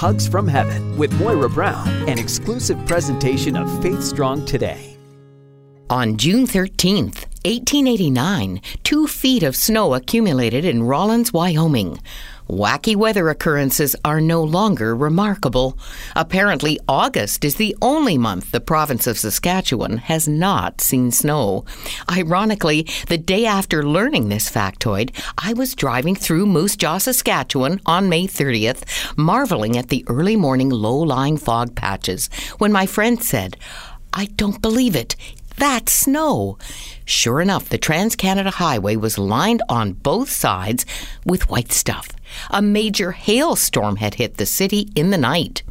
Hugs from Heaven with Moira Brown, an exclusive presentation of Faith Strong Today. On June 13th, 1889, two feet of snow accumulated in Rawlins, Wyoming. Wacky weather occurrences are no longer remarkable. Apparently, August is the only month the province of Saskatchewan has not seen snow. Ironically, the day after learning this factoid, I was driving through Moose Jaw, Saskatchewan on May 30th, marveling at the early morning low lying fog patches, when my friend said, I don't believe it. That's snow. Sure enough, the Trans Canada Highway was lined on both sides with white stuff. A major hailstorm had hit the city in the night.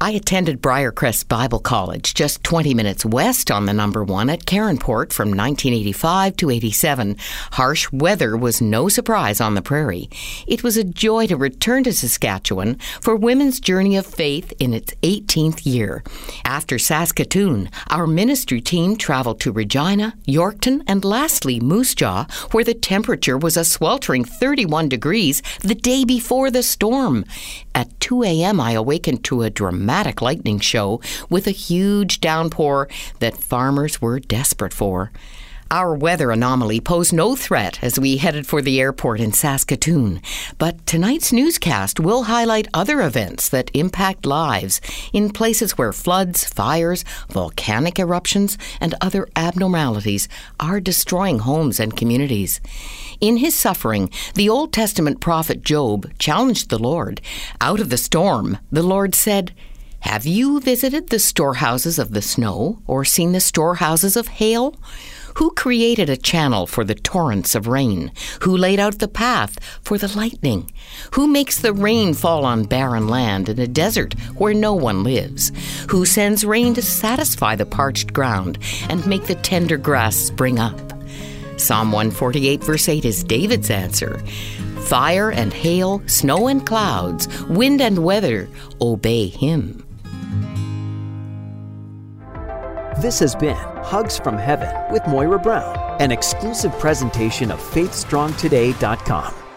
I attended Briarcrest Bible College, just 20 minutes west on the number one at Caronport from 1985 to 87. Harsh weather was no surprise on the prairie. It was a joy to return to Saskatchewan for Women's Journey of Faith in its 18th year. After Saskatoon, our ministry team traveled to Regina, Yorkton, and lastly Moose Jaw, where the temperature was a sweltering 31 degrees the day before the storm. At 2 a.m., I awakened to a dramatic lightning show with a huge downpour that farmers were desperate for. Our weather anomaly posed no threat as we headed for the airport in Saskatoon. But tonight's newscast will highlight other events that impact lives in places where floods, fires, volcanic eruptions, and other abnormalities are destroying homes and communities. In his suffering, the Old Testament prophet Job challenged the Lord. Out of the storm, the Lord said, Have you visited the storehouses of the snow or seen the storehouses of hail? Who created a channel for the torrents of rain? Who laid out the path for the lightning? Who makes the rain fall on barren land in a desert where no one lives? Who sends rain to satisfy the parched ground and make the tender grass spring up? Psalm 148, verse 8 is David's answer. Fire and hail, snow and clouds, wind and weather obey him. This has been Hugs from Heaven with Moira Brown, an exclusive presentation of FaithStrongToday.com.